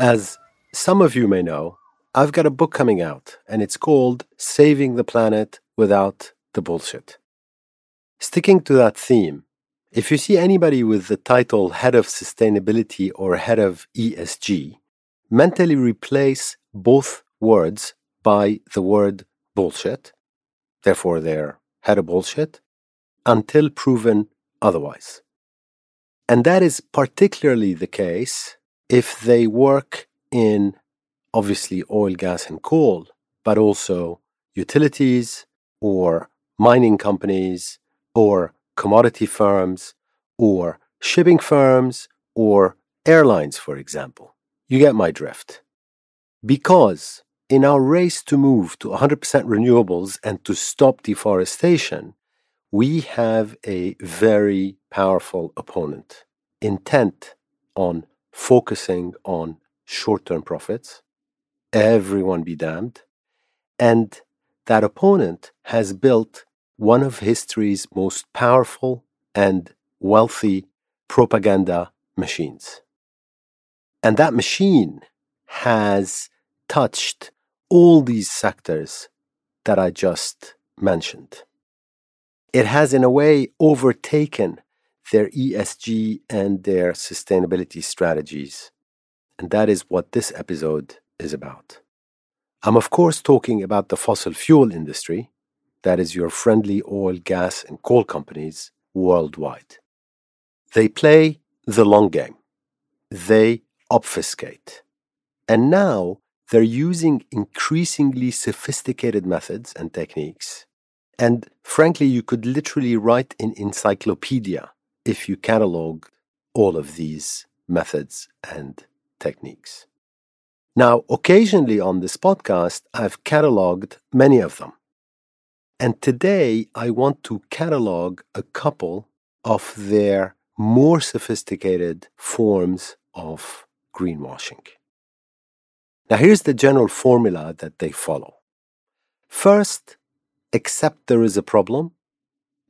As some of you may know, I've got a book coming out, and it's called Saving the Planet Without the Bullshit. Sticking to that theme, if you see anybody with the title Head of Sustainability or Head of ESG, mentally replace both words by the word bullshit. Therefore, they're head of bullshit until proven otherwise. And that is particularly the case if they work in obviously oil, gas, and coal, but also utilities or mining companies or commodity firms or shipping firms or airlines, for example. You get my drift. Because in our race to move to 100% renewables and to stop deforestation, we have a very powerful opponent intent on focusing on short term profits, everyone be damned. And that opponent has built one of history's most powerful and wealthy propaganda machines. And that machine has touched all these sectors that I just mentioned. It has, in a way, overtaken their ESG and their sustainability strategies. And that is what this episode is about. I'm, of course, talking about the fossil fuel industry, that is, your friendly oil, gas, and coal companies worldwide. They play the long game, they obfuscate. And now they're using increasingly sophisticated methods and techniques. And frankly, you could literally write an encyclopedia if you catalog all of these methods and techniques. Now, occasionally on this podcast, I've cataloged many of them. And today, I want to catalog a couple of their more sophisticated forms of greenwashing. Now, here's the general formula that they follow. First, accept there is a problem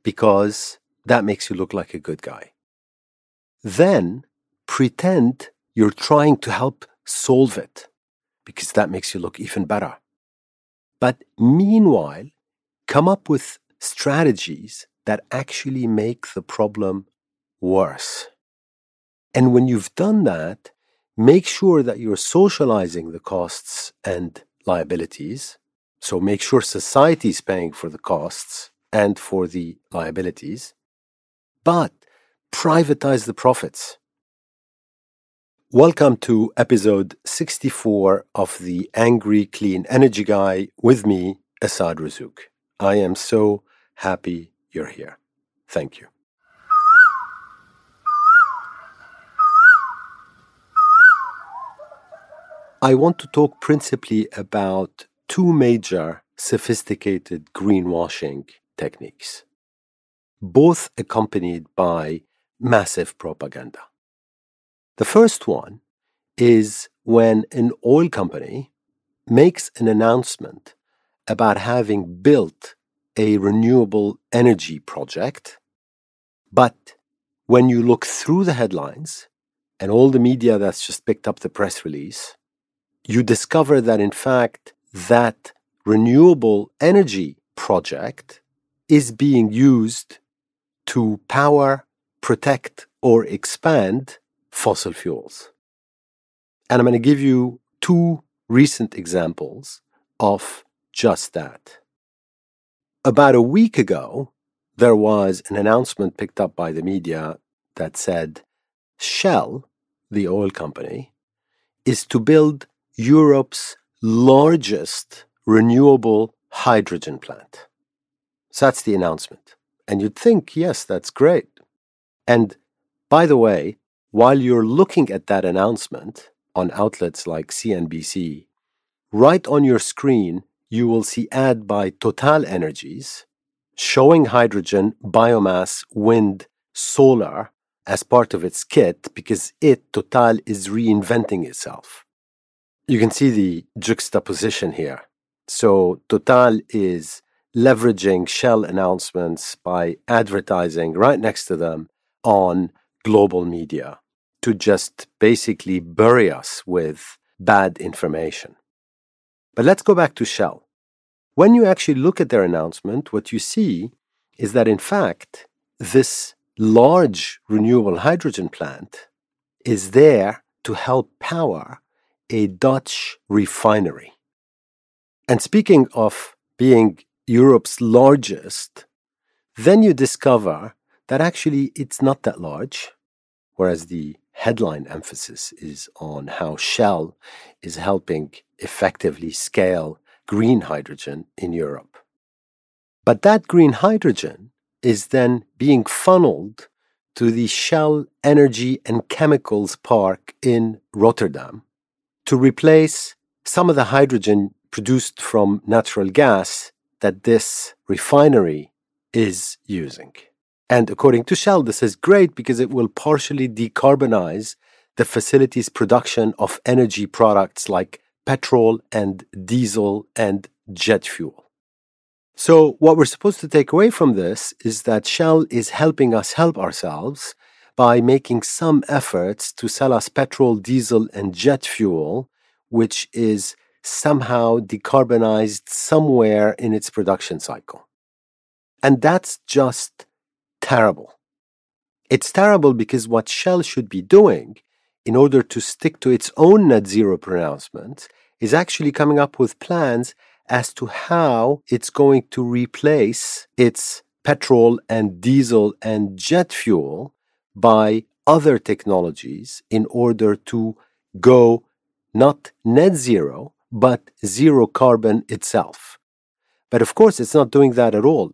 because that makes you look like a good guy. Then, pretend you're trying to help solve it because that makes you look even better. But meanwhile, come up with strategies that actually make the problem worse. And when you've done that, make sure that you're socializing the costs and liabilities. So make sure society is paying for the costs and for the liabilities, but privatize the profits. Welcome to episode 64 of the Angry Clean Energy Guy with me, Assaad Razzouk. I am so happy you're here. Thank you. I want to talk principally about two major sophisticated greenwashing techniques, both accompanied by massive propaganda. The first one is when an oil company makes an announcement about having built a renewable energy project, but when you look through the headlines and all the media that's just picked up the press release, you discover that in fact that renewable energy project is being used to power, protect, or expand fossil fuels. And I'm going to give you two recent examples of just that. About a week ago, there was an announcement picked up by the media that said Shell, the oil company, is to build Europe's largest renewable hydrogen plant. So that's the announcement. And you'd think, yes, that's great. And by the way, while you're looking at that announcement on outlets like CNBC, right on your screen, you will see ad by Total Energies showing hydrogen, biomass, wind, solar as part of its kit because it, Total, is reinventing itself. You can see the juxtaposition here. So Total is leveraging Shell announcements by advertising right next to them on global media to just basically bury us with bad information. But let's go back to Shell. When you actually look at their announcement, what you see is that in fact, this large renewable hydrogen plant is there to help power a Dutch refinery. And speaking of being Europe's largest, then you discover that actually it's not that large, whereas the headline emphasis is on how Shell is helping effectively scale green hydrogen in Europe. But that green hydrogen is then being funneled to the Shell Energy and Chemicals Park in Rotterdam to replace some of the hydrogen produced from natural gas that this refinery is using. And according to Shell, this is great because it will partially decarbonize the facility's production of energy products like petrol and diesel and jet fuel. So, what we're supposed to take away from this is that Shell is helping us help ourselves by making some efforts to sell us petrol, diesel, and jet fuel, which is somehow decarbonized somewhere in its production cycle. And that's just terrible. It's terrible because what Shell should be doing in order to stick to its own net zero pronouncement is actually coming up with plans as to how it's going to replace its petrol and diesel and jet fuel by other technologies in order to go not net zero, but zero carbon itself. But of course, it's not doing that at all.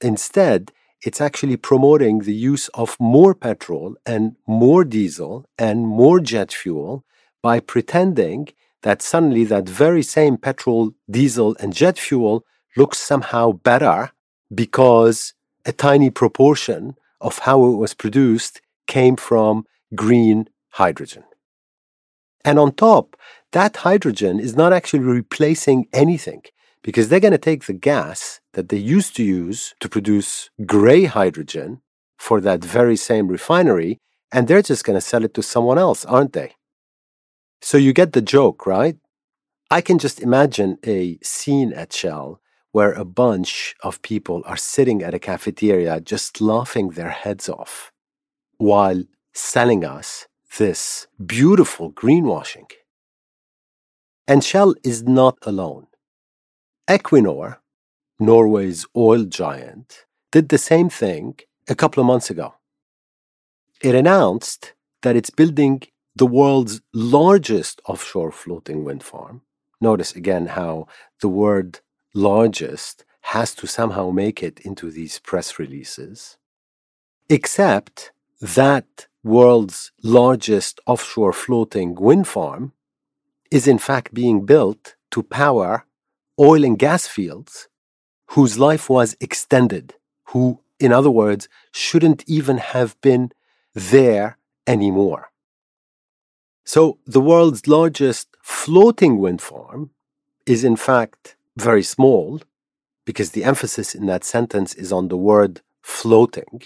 Instead, it's actually promoting the use of more petrol and more diesel and more jet fuel by pretending that suddenly that very same petrol, diesel, and jet fuel looks somehow better because a tiny proportion of how it was produced came from green hydrogen. And on top, that hydrogen is not actually replacing anything because they're going to take the gas that they used to use to produce gray hydrogen for that very same refinery and they're just going to sell it to someone else, aren't they? So you get the joke, right? I can just imagine a scene at Shell where a bunch of people are sitting at a cafeteria just laughing their heads off while selling us this beautiful greenwashing. And Shell is not alone. Equinor, Norway's oil giant, did the same thing a couple of months ago. It announced that it's building the world's largest offshore floating wind farm. Notice again how the word largest has to somehow make it into these press releases. Except that world's largest offshore floating wind farm is in fact being built to power oil and gas fields whose life was extended, who, in other words, shouldn't even have been there anymore. So, the world's largest floating wind farm is in fact very small because the emphasis in that sentence is on the word floating.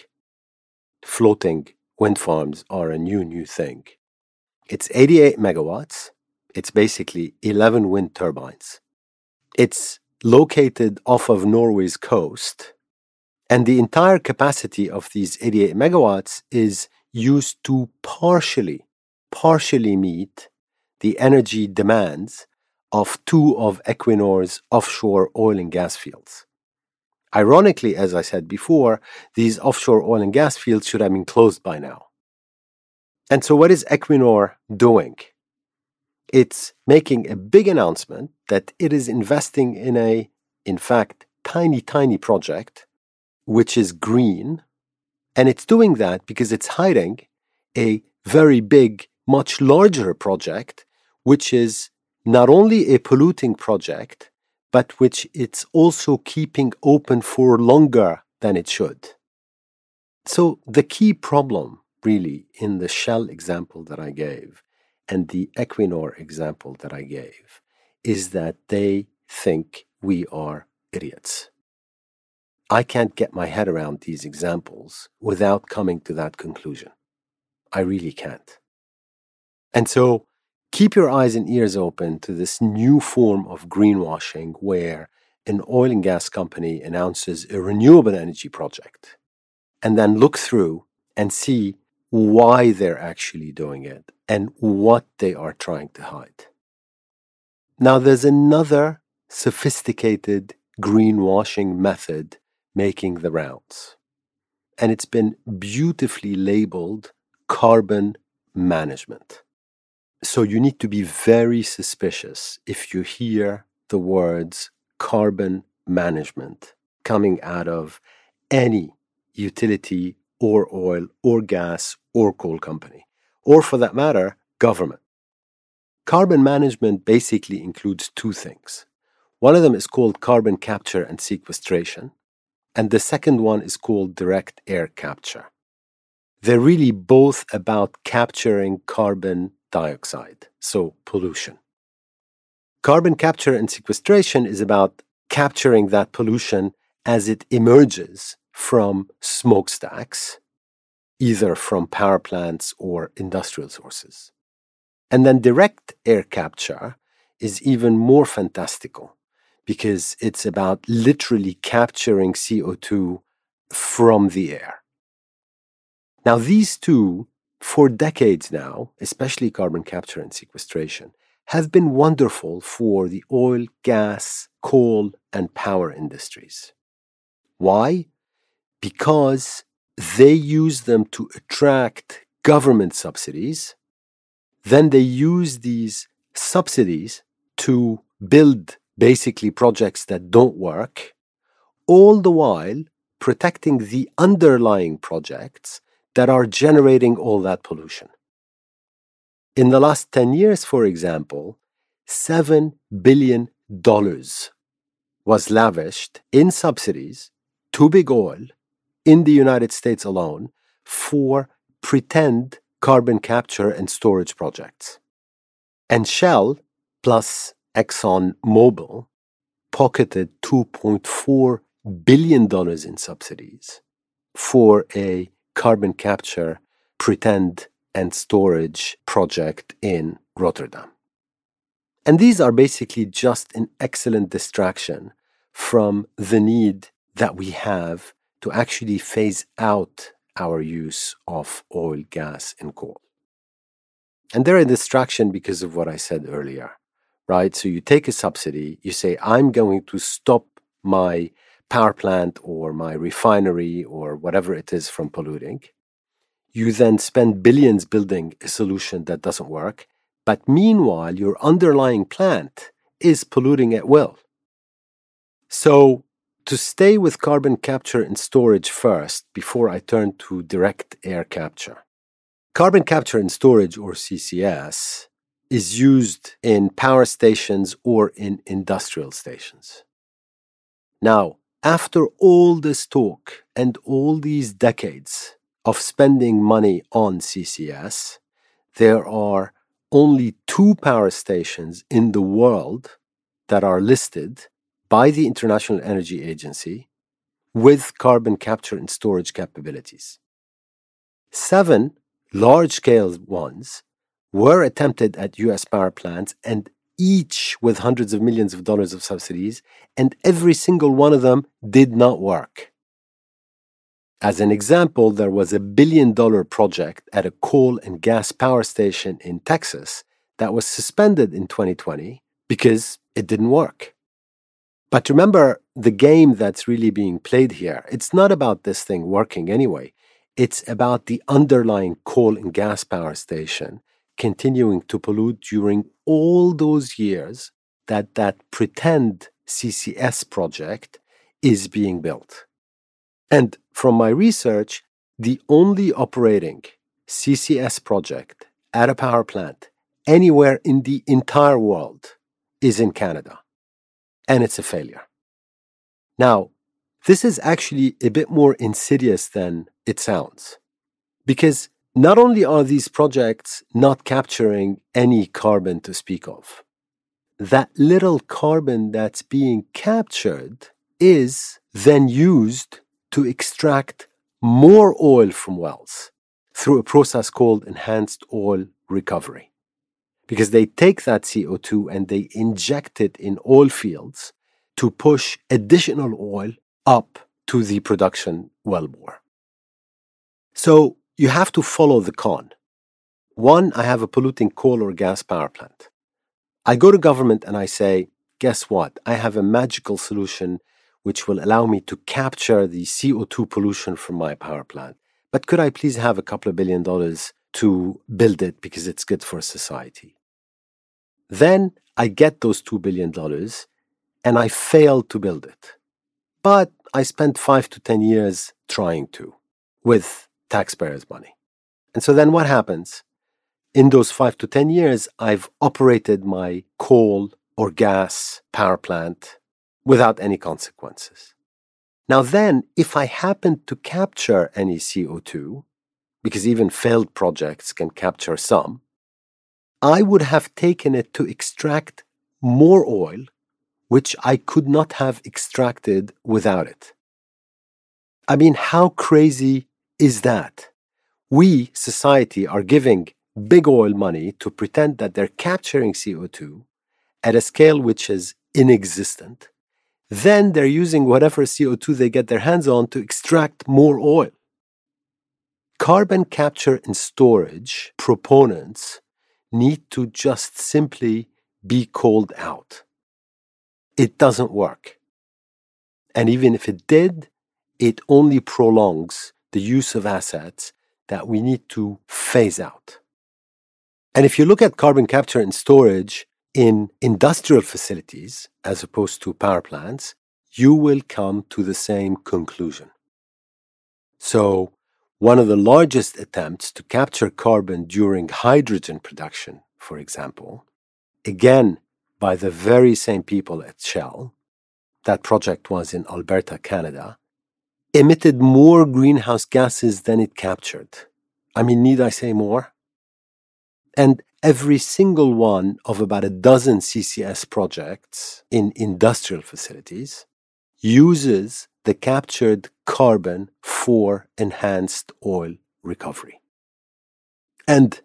Floating wind farms are a new, new thing. It's 88 megawatts. It's basically 11 wind turbines. It's located off of Norway's coast. And the entire capacity of these 88 megawatts is used to partially partially meet the energy demands of two of Equinor's offshore oil and gas fields. Ironically, as I said before, these offshore oil and gas fields should have been closed by now. And so, what is Equinor doing? It's making a big announcement that it is investing in a, in fact, tiny, tiny project, which is green. And it's doing that because it's hiding a very big much larger project, which is not only a polluting project, but which it's also keeping open for longer than it should. So, the key problem, really, in the Shell example that I gave and the Equinor example that I gave is that they think we are idiots. I can't get my head around these examples without coming to that conclusion. I really can't. And so keep your eyes and ears open to this new form of greenwashing where an oil and gas company announces a renewable energy project and then look through and see why they're actually doing it and what they are trying to hide. Now, there's another sophisticated greenwashing method making the rounds, and it's been beautifully labeled carbon management. So you need to be very suspicious if you hear the words carbon management coming out of any utility or oil or gas or coal company, or for that matter, government. Carbon management basically includes two things. One of them is called carbon capture and sequestration, and the second one is called direct air capture. They're really both about capturing carbon dioxide, so pollution. Carbon capture and sequestration is about capturing that pollution as it emerges from smokestacks, either from power plants or industrial sources. And then direct air capture is even more fantastical because it's about literally capturing CO2 from the air. Now, these two for decades now, especially carbon capture and sequestration, have been wonderful for the oil, gas, coal, and power industries. Why? Because they use them to attract government subsidies. Then they use these subsidies to build basically projects that don't work, all the while protecting the underlying projects that are generating all that pollution. In the last 10 years, for example, $7 billion was lavished in subsidies to big oil in the United States alone for pretend carbon capture and storage projects. And Shell plus Exxon Mobil pocketed $2.4 billion in subsidies for a carbon capture, pretend, and storage project in Rotterdam. And these are basically just an excellent distraction from the need that we have to actually phase out our use of oil, gas, and coal. And they're a distraction because of what I said earlier, right? So you take a subsidy, you say, I'm going to stop my power plant or my refinery or whatever it is from polluting. You then spend billions building a solution that doesn't work. But meanwhile, your underlying plant is polluting at will. So, to stay with carbon capture and storage first before I turn to direct air capture. Carbon capture and storage, or CCS, is used in power stations or in industrial stations. Now, after all this talk and all these decades of spending money on CCS, there are only two power stations in the world that are listed by the International Energy Agency with carbon capture and storage capabilities. Seven large scale ones were attempted at US power plants and each with hundreds of millions of dollars of subsidies, and every single one of them did not work. As an example, there was a billion dollar project at a coal and gas power station in Texas that was suspended in 2020 because it didn't work. But remember the game that's really being played here. It's not about this thing working anyway. It's about the underlying coal and gas power station continuing to pollute during all those years that that pretend CCS project is being built. And from my research, the only operating CCS project at a power plant anywhere in the entire world is in Canada. And it's a failure. Now, this is actually a bit more insidious than it sounds. Because not only are these projects not capturing any carbon to speak of, that little carbon that's being captured is then used to extract more oil from wells through a process called enhanced oil recovery. because they take that CO2 and they inject it in oil fields to push additional oil up to the production wellbore. So you have to follow the con. One, I have a polluting coal or gas power plant. I go to government and I say, guess what? I have a magical solution which will allow me to capture the CO2 pollution from my power plant. But could I please have a couple of billion dollars to build it because it's good for society? Then I get those $2 billion and I fail to build it. But I spent five to 10 years trying to with taxpayers' money. And so then what happens? In those five to 10 years, I've operated my coal or gas power plant without any consequences. Now, then, if I happen to capture any CO2, because even failed projects can capture some, I would have taken it to extract more oil, which I could not have extracted without it. I mean, how crazy is that? We, society, are giving big oil money to pretend that they're capturing CO2 at a scale which is inexistent then they're using whatever CO2 they get their hands on to extract more oil. Carbon capture and storage proponents need to just simply be called out. It doesn't work. And even if it did, it only prolongs the use of assets that we need to phase out. And if you look at carbon capture and storage in industrial facilities, as opposed to power plants, you will come to the same conclusion. So, one of the largest attempts to capture carbon during hydrogen production, for example, again by the very same people at Shell, that project was in Alberta, Canada, emitted more greenhouse gases than it captured. I mean, need I say more? And every single one of about a dozen CCS projects in industrial facilities uses the captured carbon for enhanced oil recovery. And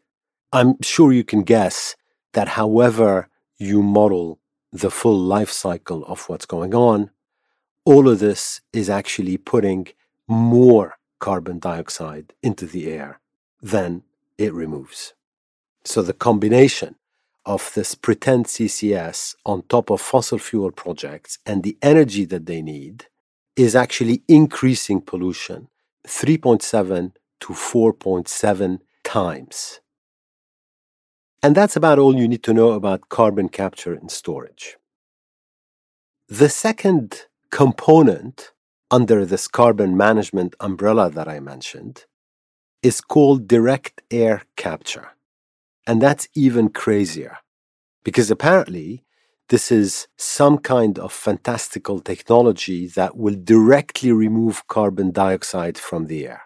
I'm sure you can guess that however you model the full life cycle of what's going on, all of this is actually putting more carbon dioxide into the air than it removes. So the combination of this pretend CCS on top of fossil fuel projects and the energy that they need is actually increasing pollution 3.7 to 4.7 times. And that's about all you need to know about carbon capture and storage. The second component under this carbon management umbrella that I mentioned is called direct air capture. And that's even crazier because apparently this is some kind of fantastical technology that will directly remove carbon dioxide from the air.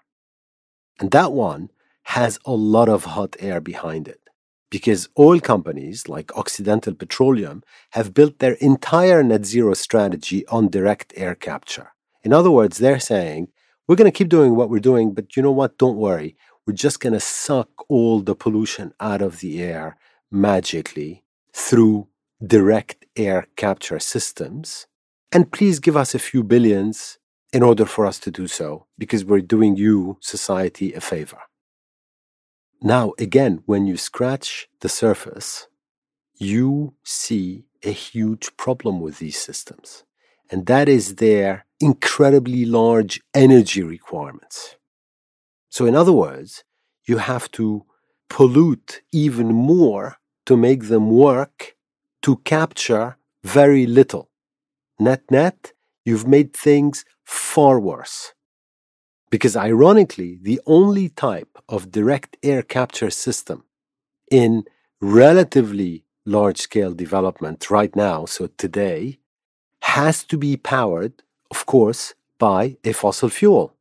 And that one has a lot of hot air behind it because oil companies like Occidental Petroleum have built their entire net zero strategy on direct air capture. In other words, they're saying, we're going to keep doing what we're doing, but you know what? Don't worry we're just going to suck all the pollution out of the air magically through direct air capture systems. And please give us a few billions in order for us to do so, because we're doing you, society, a favor. Now, again, when you scratch the surface, you see a huge problem with these systems, and that is their incredibly large energy requirements. So, in other words, you have to pollute even more to make them work to capture very little. Net net, you've made things far worse. Because ironically, the only type of direct air capture system in relatively large scale development right now, so today, has to be powered, of course, by a fossil fuel.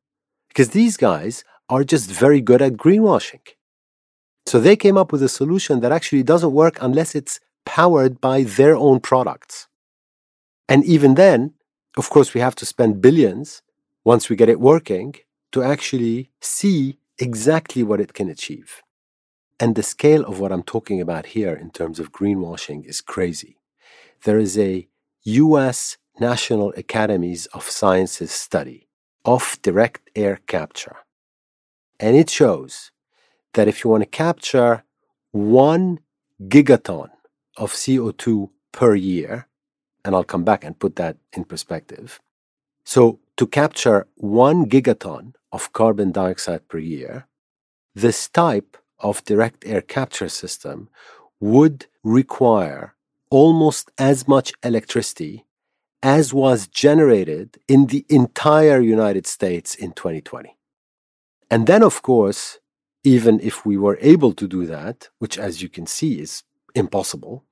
Because these guys are just very good at greenwashing. So they came up with a solution that actually doesn't work unless it's powered by their own products. And even then, of course, we have to spend billions once we get it working to actually see exactly what it can achieve. And the scale of what I'm talking about here in terms of greenwashing is crazy. There is a US National Academies of Sciences study of direct air capture. And it shows that if you want to capture one gigaton of CO2 per year, and I'll come back and put that in perspective. So, to capture one gigaton of carbon dioxide per year, this type of direct air capture system would require almost as much electricity as was generated in the entire United States in 2020. And then, of course, even if we were able to do that, which as you can see is impossible,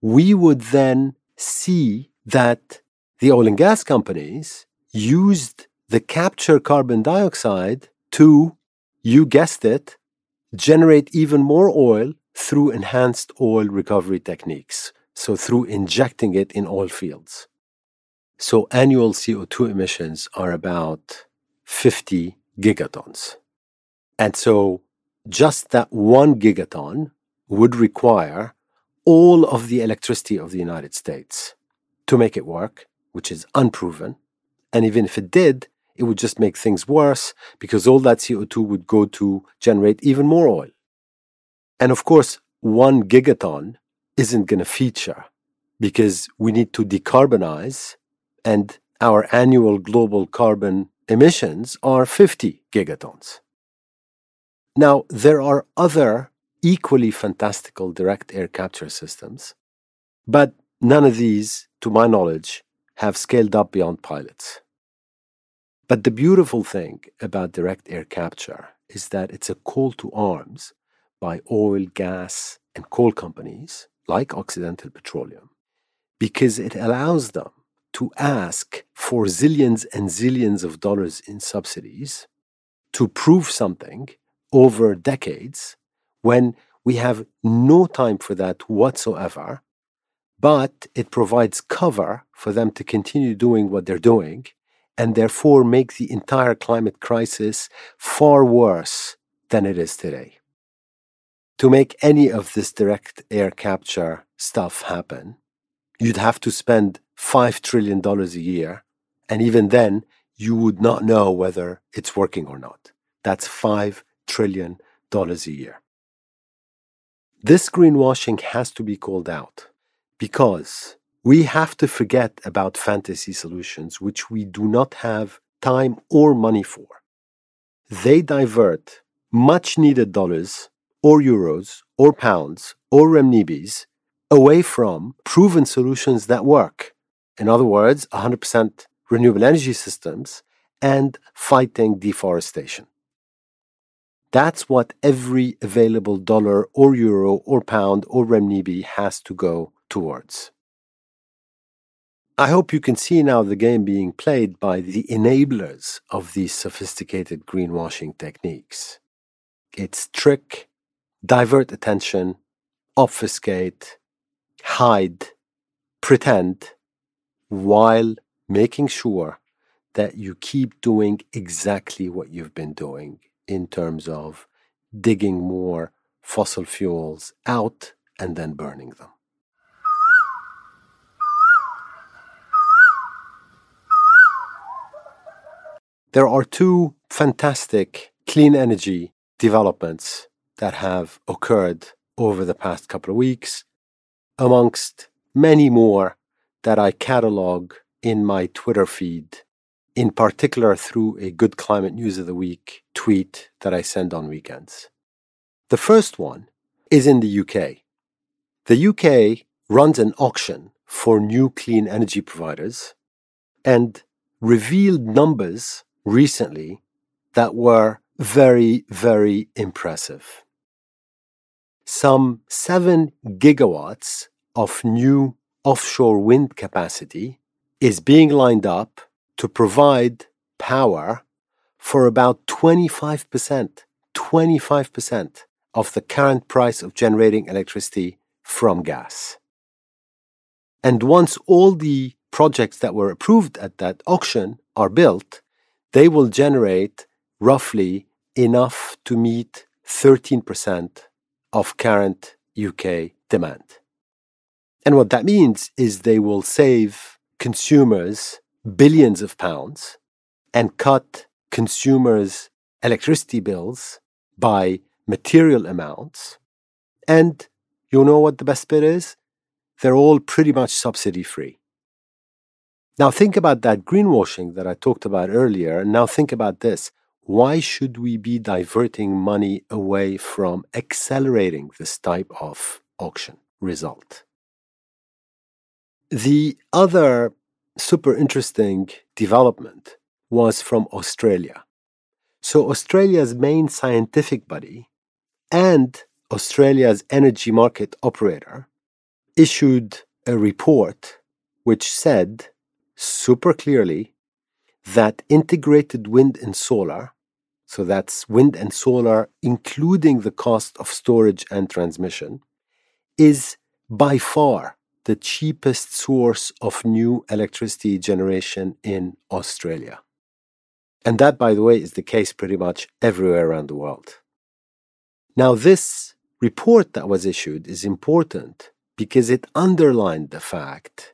we would then see that the oil and gas companies used the capture carbon dioxide to, you guessed it, generate even more oil through enhanced oil recovery techniques. So, through injecting it in oil fields. So, annual CO2 emissions are about 50 gigatons. And so, just that one gigaton would require all of the electricity of the United States to make it work, which is unproven. And even if it did, it would just make things worse because all that CO2 would go to generate even more oil. And of course, one gigaton isn't going to feature because we need to decarbonize, and our annual global carbon emissions are 50 gigatons. Now, there are other equally fantastical direct air capture systems, but none of these, to my knowledge, have scaled up beyond pilots. But the beautiful thing about direct air capture is that it's a call to arms by oil, gas, and coal companies like Occidental Petroleum because it allows them to ask for zillions and zillions of dollars in subsidies to prove something over decades when we have no time for that whatsoever, but it provides cover for them to continue doing what they're doing and therefore make the entire climate crisis far worse than it is today. To make any of this direct air capture stuff happen, you'd have to spend $5 trillion a year. And even then, you would not know whether it's working or not. That's $5 trillion a year. This greenwashing has to be called out because we have to forget about fantasy solutions which we do not have time or money for. They divert much needed dollars or euros or pounds or renminbis away from proven solutions that work. In other words, 100% renewable energy systems and fighting deforestation. That's what every available dollar or euro or pound or renminbi has to go towards. I hope you can see now the game being played by the enablers of these sophisticated greenwashing techniques. It's trick, divert attention, obfuscate, hide, pretend, while making sure that you keep doing exactly what you've been doing in terms of digging more fossil fuels out and then burning them. There are two fantastic clean energy developments that have occurred over the past couple of weeks amongst many more that I catalog in my Twitter feed, in particular through a Good Climate News of the Week tweet that I send on weekends. The first one is in the UK. The UK runs an auction for new clean energy providers and revealed numbers recently that were very, very impressive some 7 gigawatts of new offshore wind capacity is being lined up to provide power for about 25%, 25% of the current price of generating electricity from gas. And once all the projects that were approved at that auction are built, they will generate roughly enough to meet 13% of current UK demand. And what that means is they will save consumers billions of pounds and cut consumers' electricity bills by material amounts. And you know what the best bit is? They're all pretty much subsidy free. Now, think about that greenwashing that I talked about earlier. And now, think about this. Why should we be diverting money away from accelerating this type of auction result? The other super interesting development was from Australia. So, Australia's main scientific body and Australia's energy market operator issued a report which said super clearly that integrated wind and solar, so that's wind and solar, including the cost of storage and transmission, is by far the cheapest source of new electricity generation in Australia. And that, by the way, is the case pretty much everywhere around the world. Now, this report that was issued is important because it underlined the fact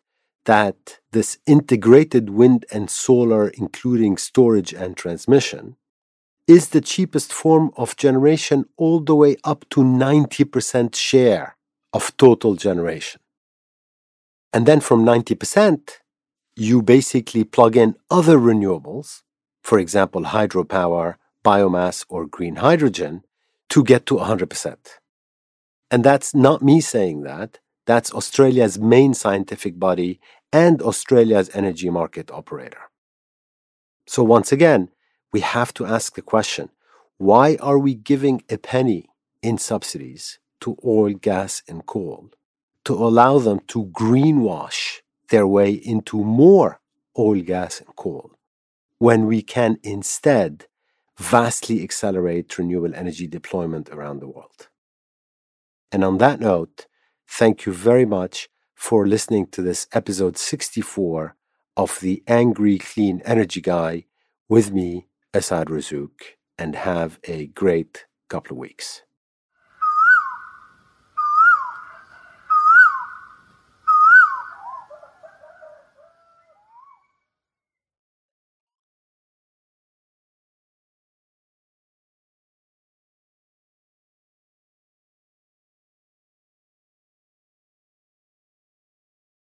that this integrated wind and solar, including storage and transmission, is the cheapest form of generation all the way up to 90% share of total generation. And then from 90%, you basically plug in other renewables, for example, hydropower, biomass, or green hydrogen, to get to 100%. And that's not me saying that. That's Australia's main scientific body and Australia's energy market operator. So, once again, we have to ask the question why are we giving a penny in subsidies to oil, gas, and coal to allow them to greenwash their way into more oil, gas, and coal when we can instead vastly accelerate renewable energy deployment around the world? And on that note, Thank you very much for listening to this episode 64 of the Angry Clean Energy Guy with me, Assaad Razzouk, and have a great couple of weeks.